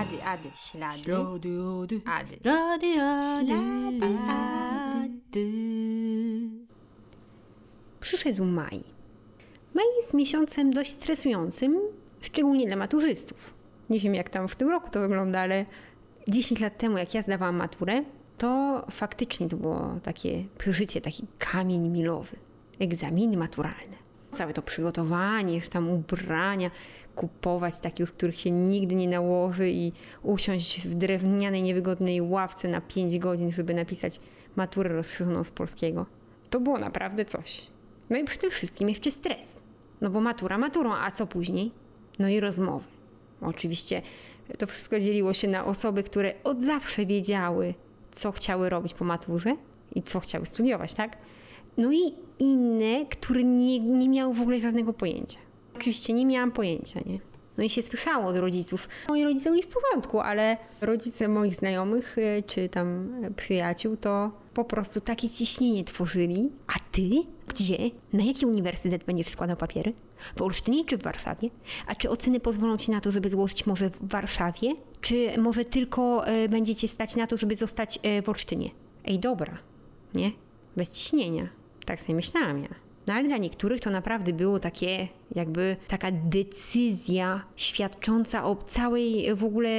Ady, ady, ślady. Ślady, ady, Ady. rady, ady, Ślady, ady. Przyszedł maj. Maj jest miesiącem dość stresującym, szczególnie dla maturzystów. Nie wiem, jak tam w tym roku to wygląda, ale 10 lat temu, jak ja zdawałam maturę, to faktycznie to było takie przeżycie, taki kamień milowy. Egzaminy maturalne. Całe to przygotowanie, już tam ubrania, kupować takie, już których się nigdy nie nałoży i usiąść w drewnianej, niewygodnej ławce na 5 godzin, żeby napisać maturę rozszerzoną z polskiego. To było naprawdę coś. No i przy tym wszystkim jeszcze stres. No bo matura maturą, a co później? No i rozmowy. Oczywiście to wszystko dzieliło się na osoby, które od zawsze wiedziały, co chciały robić po maturze i co chciały studiować, tak? No i inne, które nie, nie miały w ogóle żadnego pojęcia. Oczywiście nie miałam pojęcia, nie? No i się słyszało od rodziców. Moi rodzice byli w porządku, ale rodzice moich znajomych e, czy tam e, przyjaciół to po prostu takie ciśnienie tworzyli. A ty? Gdzie? Na jaki uniwersytet będziesz składał papiery? W Olsztynie czy w Warszawie? A czy oceny pozwolą ci na to, żeby złożyć może w Warszawie? Czy może tylko e, będziecie stać na to, żeby zostać e, w Olsztynie? Ej, dobra, nie? Bez ciśnienia. Tak sobie myślałam ja. No ale dla niektórych to naprawdę było takie, jakby taka decyzja świadcząca o całej w ogóle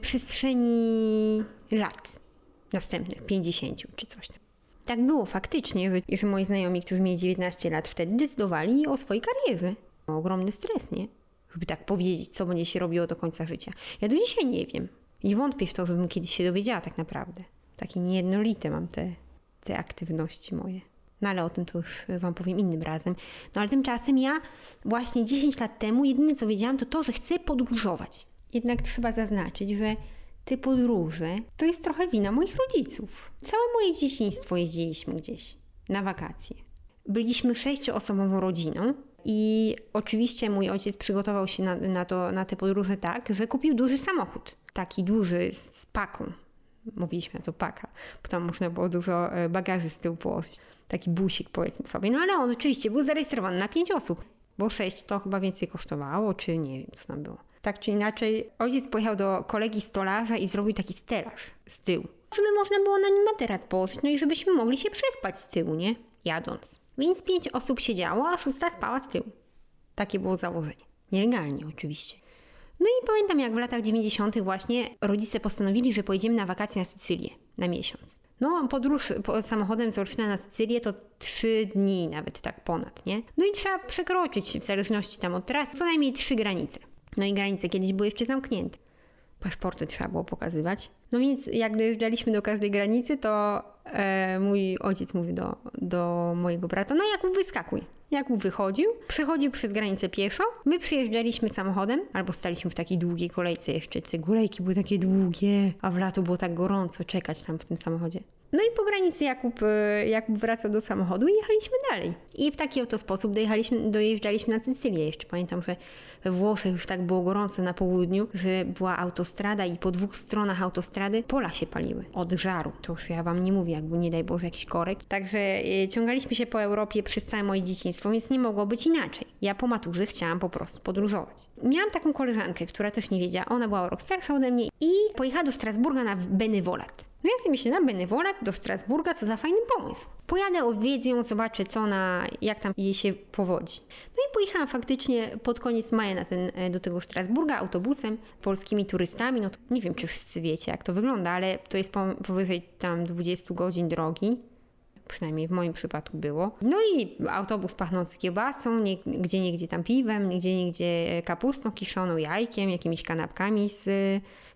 przestrzeni lat następnych, 50 czy coś tam. Tak było faktycznie, że, że moi znajomi, którzy mieli 19 lat wtedy, decydowali o swojej karierze. Ogromny stres, nie? Żeby tak powiedzieć, co będzie się robiło do końca życia. Ja do dzisiaj nie wiem. I wątpię w to, żebym kiedyś się dowiedziała tak naprawdę. Takie niejednolite mam te, te aktywności moje. No ale o tym to już Wam powiem innym razem. No ale tymczasem ja właśnie 10 lat temu jedyne co wiedziałam to to, że chcę podróżować. Jednak trzeba zaznaczyć, że te podróże to jest trochę wina moich rodziców. Całe moje dzieciństwo jeździliśmy gdzieś na wakacje. Byliśmy sześcioosobową rodziną i oczywiście mój ojciec przygotował się na, na, to, na te podróże tak, że kupił duży samochód. Taki duży z paką. Mówiliśmy na to paka, bo tam można było dużo e, bagaży z tyłu położyć. Taki busik powiedzmy sobie. No ale on oczywiście był zarejestrowany na pięć osób, bo sześć to chyba więcej kosztowało, czy nie wiem co tam było. Tak czy inaczej, ojciec pojechał do kolegi stolarza i zrobił taki stelaż z tyłu. Żeby można było na nim materac położyć, no i żebyśmy mogli się przespać z tyłu, nie? Jadąc. Więc pięć osób siedziało, a szósta spała z tyłu. Takie było założenie. Nielegalnie oczywiście. No i pamiętam, jak w latach 90. właśnie rodzice postanowili, że pojedziemy na wakacje na Sycylię na miesiąc. No, podróż po, samochodem z Olsztyna na Sycylię to trzy dni, nawet tak ponad, nie? No i trzeba przekroczyć, w zależności tam od trasy, co najmniej trzy granice. No i granice kiedyś były jeszcze zamknięte. Paszporty trzeba było pokazywać. No więc jak dojeżdżaliśmy do każdej granicy, to mój ojciec mówił do, do mojego brata, no Jakub wyskakuj. Jakub wychodził, przechodził przez granicę pieszo, my przyjeżdżaliśmy samochodem, albo staliśmy w takiej długiej kolejce jeszcze, te kolejki były takie długie, a w lato było tak gorąco czekać tam w tym samochodzie. No i po granicy Jakub, e, Jakub wracał do samochodu i jechaliśmy dalej. I w taki oto sposób dojechaliśmy, dojeżdżaliśmy na Sycylię. Jeszcze pamiętam, że we Włoszech już tak było gorąco na południu, że była autostrada i po dwóch stronach autostrady pola się paliły od żaru. To już ja wam nie mówię, jakby nie daj Boże jakiś korek. Także e, ciągaliśmy się po Europie przez całe moje dzieciństwo, więc nie mogło być inaczej. Ja po maturze chciałam po prostu podróżować. Miałam taką koleżankę, która też nie wiedziała, ona była rok starsza ode mnie i pojechała do Strasburga na Benevolat. No ja sobie myślę, na Benevolat do Strasburga, co za fajny pomysł. Pojadę, odwiedzę zobaczę co na, jak tam jej się powodzi. No i pojechałam faktycznie pod koniec maja na ten, e, do tego Strasburga autobusem, polskimi turystami. No to nie wiem, czy wszyscy wiecie, jak to wygląda, ale to jest po, powyżej tam 20 godzin drogi. Przynajmniej w moim przypadku było. No i autobus pachnący kiełbasą, nie, gdzie niegdzie tam piwem, gdzie niegdzie kapustą kiszoną, jajkiem, jakimiś kanapkami z,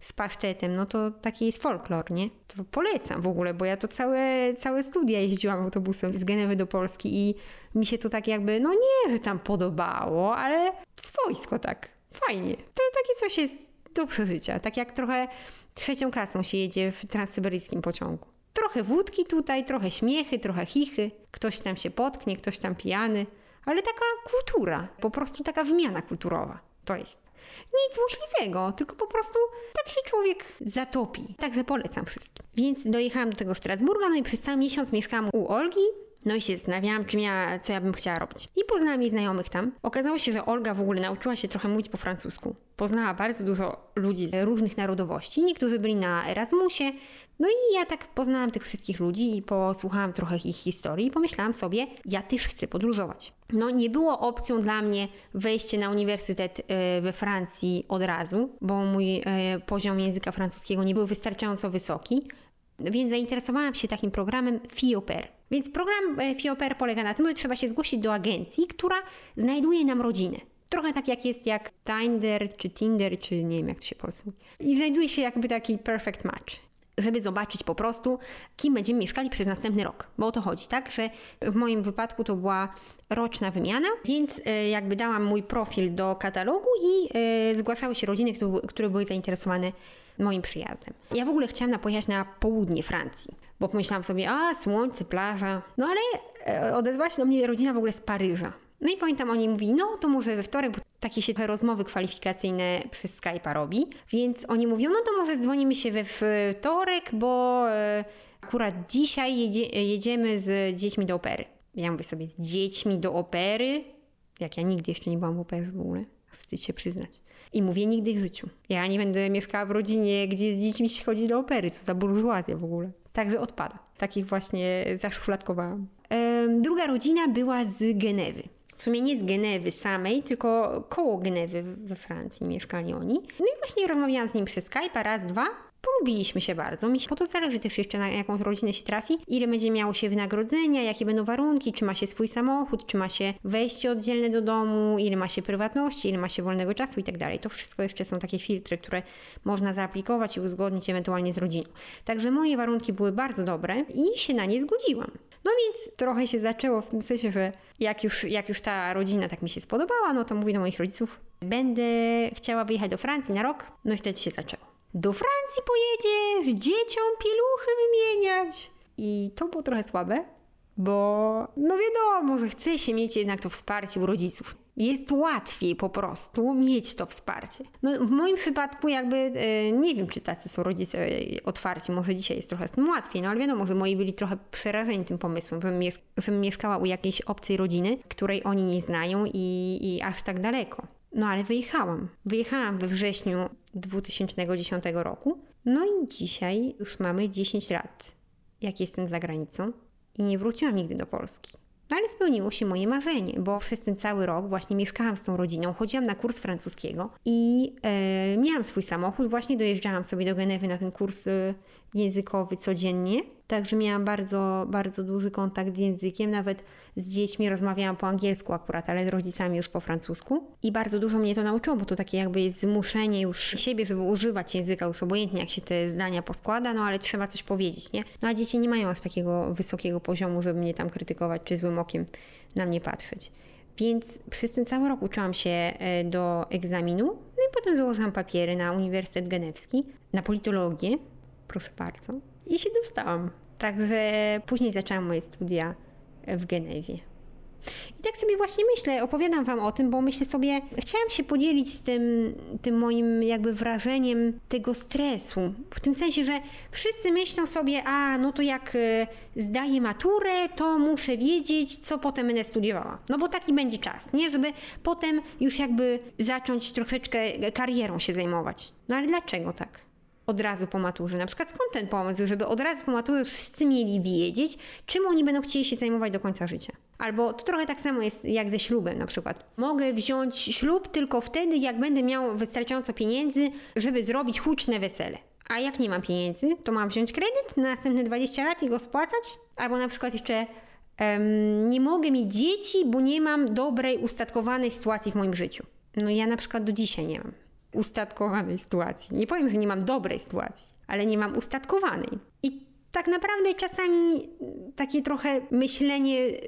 z pasztetem. No to taki jest folklor, nie? To polecam w ogóle, bo ja to całe, całe studia jeździłam autobusem z Genewy do Polski i mi się to tak jakby, no nie, że tam podobało, ale swojsko tak. Fajnie. To takie coś jest do przeżycia. Tak jak trochę trzecią klasą się jedzie w transsyberyjskim pociągu. Trochę wódki tutaj, trochę śmiechy, trochę chichy. Ktoś tam się potknie, ktoś tam pijany. Ale taka kultura, po prostu taka wymiana kulturowa. To jest. Nic złośliwego, tylko po prostu tak się człowiek zatopi. Także polecam wszystkim. Więc dojechałam do tego Strasburga, no i przez cały miesiąc mieszkałam u Olgi. No i się zastanawiałam, czym ja, co ja bym chciała robić. I poznałam jej znajomych tam. Okazało się, że Olga w ogóle nauczyła się trochę mówić po francusku. Poznała bardzo dużo ludzi różnych narodowości. Niektórzy byli na Erasmusie. No i ja tak poznałam tych wszystkich ludzi i posłuchałam trochę ich historii i pomyślałam sobie, ja też chcę podróżować. No nie było opcją dla mnie wejście na uniwersytet e, we Francji od razu, bo mój e, poziom języka francuskiego nie był wystarczająco wysoki, więc zainteresowałam się takim programem FIOPER. Więc program e, FIOPER polega na tym, że trzeba się zgłosić do agencji, która znajduje nam rodzinę. Trochę tak jak jest jak Tinder, czy Tinder, czy nie wiem jak to się polsku. I znajduje się jakby taki perfect match żeby zobaczyć po prostu, kim będziemy mieszkali przez następny rok. Bo o to chodzi, tak? Że w moim wypadku to była roczna wymiana, więc e, jakby dałam mój profil do katalogu i e, zgłaszały się rodziny, które, były zainteresowane moim przyjazdem. Ja w ogóle chciałam pojechać na południe Francji, bo pomyślałam sobie, a słońce, plaża. No ale e, odezwała się do mnie rodzina w ogóle z Paryża. No i pamiętam, oni mówili, no to może we wtorek, bo takie się rozmowy kwalifikacyjne przez Skype'a robi, więc oni mówią, no to może dzwonimy się we wtorek, bo e, akurat dzisiaj jedzie, jedziemy z dziećmi do opery. Ja mówię sobie, z dziećmi do opery? Jak ja nigdy jeszcze nie byłam w operze w ogóle. Wstyd się przyznać. I mówię nigdy w życiu. Ja nie będę mieszkała w rodzinie, gdzie z dziećmi się chodzi do opery. Co za burżuazja w ogóle. Także odpada. Takich właśnie zaszufladkowałam. Druga rodzina była z Genewy. W sumie nie z Genewy samej, tylko koło Genewy we Francji mieszkali oni. No i właśnie rozmawiałam z nim przez Skype raz, dwa. Polubiliśmy się bardzo. Mi się po to zależy też jeszcze na jakąś rodzinę się trafi, ile będzie miało się wynagrodzenia, jakie będą warunki, czy ma się swój samochód, czy ma się wejście oddzielne do domu, ile ma się prywatności, ile ma się wolnego czasu i tak dalej. To wszystko jeszcze są takie filtry, które można zaaplikować i uzgodnić ewentualnie z rodziną. Także moje warunki były bardzo dobre i się na nie zgodziłam. No więc trochę się zaczęło w tym sensie, że jak już, jak już ta rodzina tak mi się spodobała, no to mówię do moich rodziców, będę chciała wyjechać do Francji na rok, no i wtedy się zaczęło. Do Francji pojedziesz, dzieciom pieluchy wymieniać. I to było trochę słabe, bo no wiadomo, że chce się mieć jednak to wsparcie u rodziców. Jest łatwiej po prostu mieć to wsparcie. No, w moim przypadku jakby e, nie wiem, czy tacy są rodzice otwarci, może dzisiaj jest trochę z tym łatwiej, no ale wiadomo, że moi byli trochę przerażeni tym pomysłem, żebym, żebym mieszkała u jakiejś obcej rodziny, której oni nie znają i, i aż tak daleko. No ale wyjechałam. Wyjechałam we wrześniu 2010 roku. No i dzisiaj już mamy 10 lat, jak jestem za granicą i nie wróciłam nigdy do Polski. Ale spełniło się moje marzenie, bo przez ten cały rok właśnie mieszkałam z tą rodziną, chodziłam na kurs francuskiego i e, miałam swój samochód, właśnie dojeżdżałam sobie do Genewy na ten kurs e, językowy codziennie. Także miałam bardzo, bardzo duży kontakt z językiem, nawet z dziećmi rozmawiałam po angielsku akurat, ale z rodzicami już po francusku. I bardzo dużo mnie to nauczyło, bo to takie jakby jest zmuszenie już siebie, żeby używać języka już obojętnie jak się te zdania poskłada, no ale trzeba coś powiedzieć, nie? No a dzieci nie mają aż takiego wysokiego poziomu, żeby mnie tam krytykować czy złym okiem na mnie patrzeć. Więc przez ten cały rok uczyłam się e, do egzaminu, no i potem założyłam papiery na Uniwersytet Genewski, na politologię, proszę bardzo, i się dostałam. Także później zaczęłam moje studia w Genewie. I tak sobie właśnie myślę, opowiadam Wam o tym, bo myślę sobie, chciałam się podzielić z tym, tym moim jakby wrażeniem tego stresu. W tym sensie, że wszyscy myślą sobie, a no to jak e, zdaję maturę, to muszę wiedzieć, co potem będę studiowała. No bo taki będzie czas, nie? Żeby potem już jakby zacząć troszeczkę karierą się zajmować. No ale dlaczego tak? Od razu po maturze. Na przykład skąd ten pomysł, żeby od razu po maturze wszyscy mieli wiedzieć, czym oni będą chcieli się zajmować do końca życia. Albo to trochę tak samo jest jak ze ślubem na przykład. Mogę wziąć ślub tylko wtedy, jak będę miał wystarczająco pieniędzy, żeby zrobić huczne wesele. A jak nie mam pieniędzy, to mam wziąć kredyt na następne 20 lat i go spłacać? Albo na przykład jeszcze um, nie mogę mieć dzieci, bo nie mam dobrej, ustatkowanej sytuacji w moim życiu. No ja na przykład do dzisiaj nie mam ustatkowanej sytuacji. Nie powiem, że nie mam dobrej sytuacji, ale nie mam ustatkowanej. I tak naprawdę czasami takie trochę myślenie yy,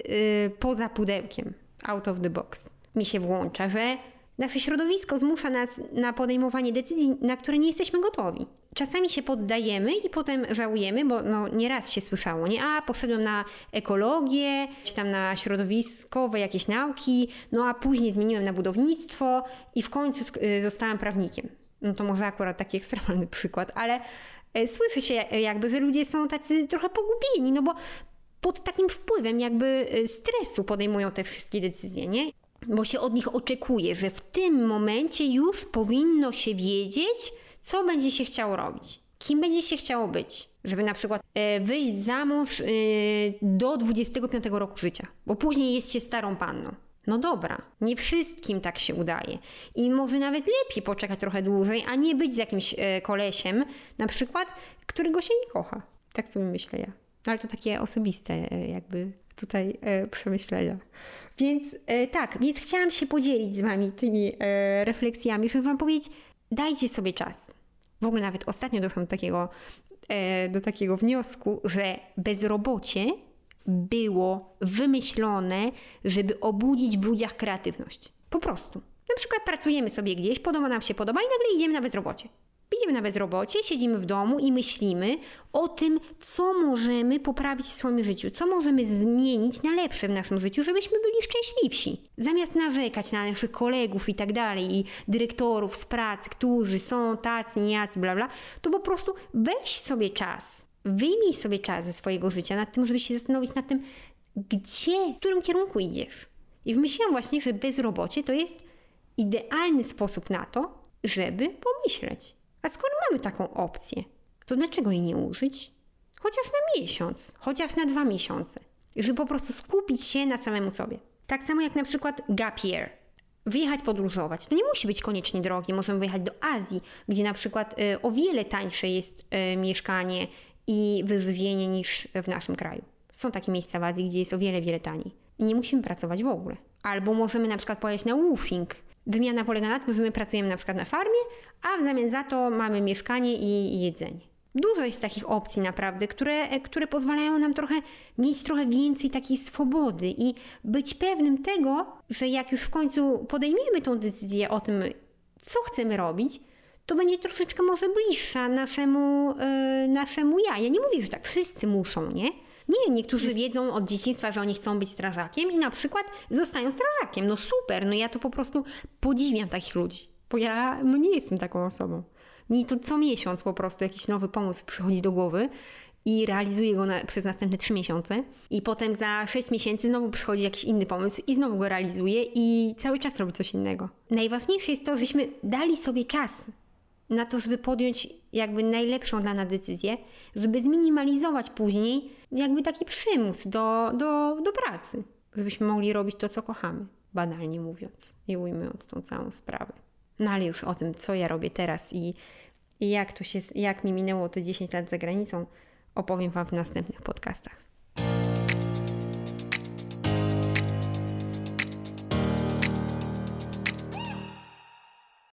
poza pudełkiem, out of the box, mi się włącza, że nasze środowisko zmusza nas na podejmowanie decyzji, na które nie jesteśmy gotowi. Czasami się poddajemy i potem żałujemy, bo no, nieraz się słyszało, nie? A, poszedłem na ekologię, czy tam na środowiskowe jakieś nauki, no a później zmieniłem na budownictwo i w końcu y, zostałem prawnikiem. No to może akurat taki ekstremalny przykład, ale y, słyszy się jakby, że ludzie są tacy trochę pogubieni, no bo pod takim wpływem jakby y, stresu podejmują te wszystkie decyzje, nie? Bo się od nich oczekuje, że w tym momencie już powinno się wiedzieć, co będzie się chciało robić. Kim będzie się chciało być? Żeby na przykład e, wyjść za mąż e, do 25 roku życia, bo później jest się starą panną. No dobra, nie wszystkim tak się udaje. I może nawet lepiej poczekać trochę dłużej, a nie być z jakimś e, kolesiem, na przykład, którego się nie kocha. Tak sobie myślę ja. No ale to takie osobiste jakby tutaj e, przemyślenia. Więc tak, więc chciałam się podzielić z Wami tymi refleksjami, żeby Wam powiedzieć, dajcie sobie czas. W ogóle nawet ostatnio doszłam do takiego, e, do takiego wniosku, że bezrobocie było wymyślone, żeby obudzić w ludziach kreatywność. Po prostu. Na przykład pracujemy sobie gdzieś, podoba nam się podoba i nagle idziemy na bezrobocie. Idziemy na bezrobocie, siedzimy w domu i myślimy o tym, co możemy poprawić w swoim życiu, co możemy zmienić na lepsze w naszym życiu, żebyśmy byli szczęśliwsi. Zamiast narzekać na naszych kolegów i tak dalej, i dyrektorów z pracy, którzy są tacy, nijacy, bla bla, to po prostu weź sobie czas, wyjmij sobie czas ze swojego życia nad tym, żeby się zastanowić nad tym, gdzie, w którym kierunku idziesz. I wymyśliłam właśnie, że bezrobocie to jest idealny sposób na to, żeby pomyśleć. A skoro mamy taką opcję, to dlaczego jej nie użyć? Chociaż na miesiąc, chociaż na dwa miesiące. Żeby po prostu skupić się na samemu sobie. Tak samo jak na przykład gap year. Wyjechać podróżować. To nie musi być koniecznie drogie. Możemy wyjechać do Azji, gdzie na przykład y, o wiele tańsze jest y, mieszkanie i wyżywienie niż w naszym kraju. Są takie miejsca w Azji, gdzie jest o wiele, wiele taniej. Nie musimy pracować w ogóle. Albo możemy na przykład pojechać na woofing. Wymiana polega na tym, że my pracujemy na przykład na farmie, a w zamian za to mamy mieszkanie i, jedzenie. Dużo jest takich opcji naprawdę, które, które pozwalają nam trochę mieć trochę więcej takiej swobody i być pewnym tego, że jak już w końcu podejmiemy tą decyzję o tym, co chcemy robić, to będzie troszeczkę może bliższa naszemu, yy, naszemu ja. Ja nie mówię, że tak wszyscy muszą, nie? Nie, niektórzy wiedzą od dzieciństwa, że oni chcą być strażakiem i na przykład zostają strażakiem. No super, no ja to po prostu podziwiam takich ludzi, bo ja no nie jestem taką osobą. Mi to co miesiąc po prostu jakiś nowy pomysł przychodzi do głowy i realizuję go na, przez następne trzy miesiące. I potem za sześć miesięcy znowu przychodzi jakiś inny pomysł i znowu go realizuję i cały czas robię coś innego. Najważniejsze jest to, żebyśmy dali sobie czas na to, żeby podjąć jakby najlepszą dla nas decyzję, żeby zminimalizować później jakby taki przymus do, do, do pracy, żebyśmy mogli robić to, co kochamy, banalnie mówiąc i ujmując tą całą sprawę. No ale już o tym, co ja robię teraz i, i jak to się, jak mi minęło te 10 lat za granicą, opowiem Wam w następnych podcastach.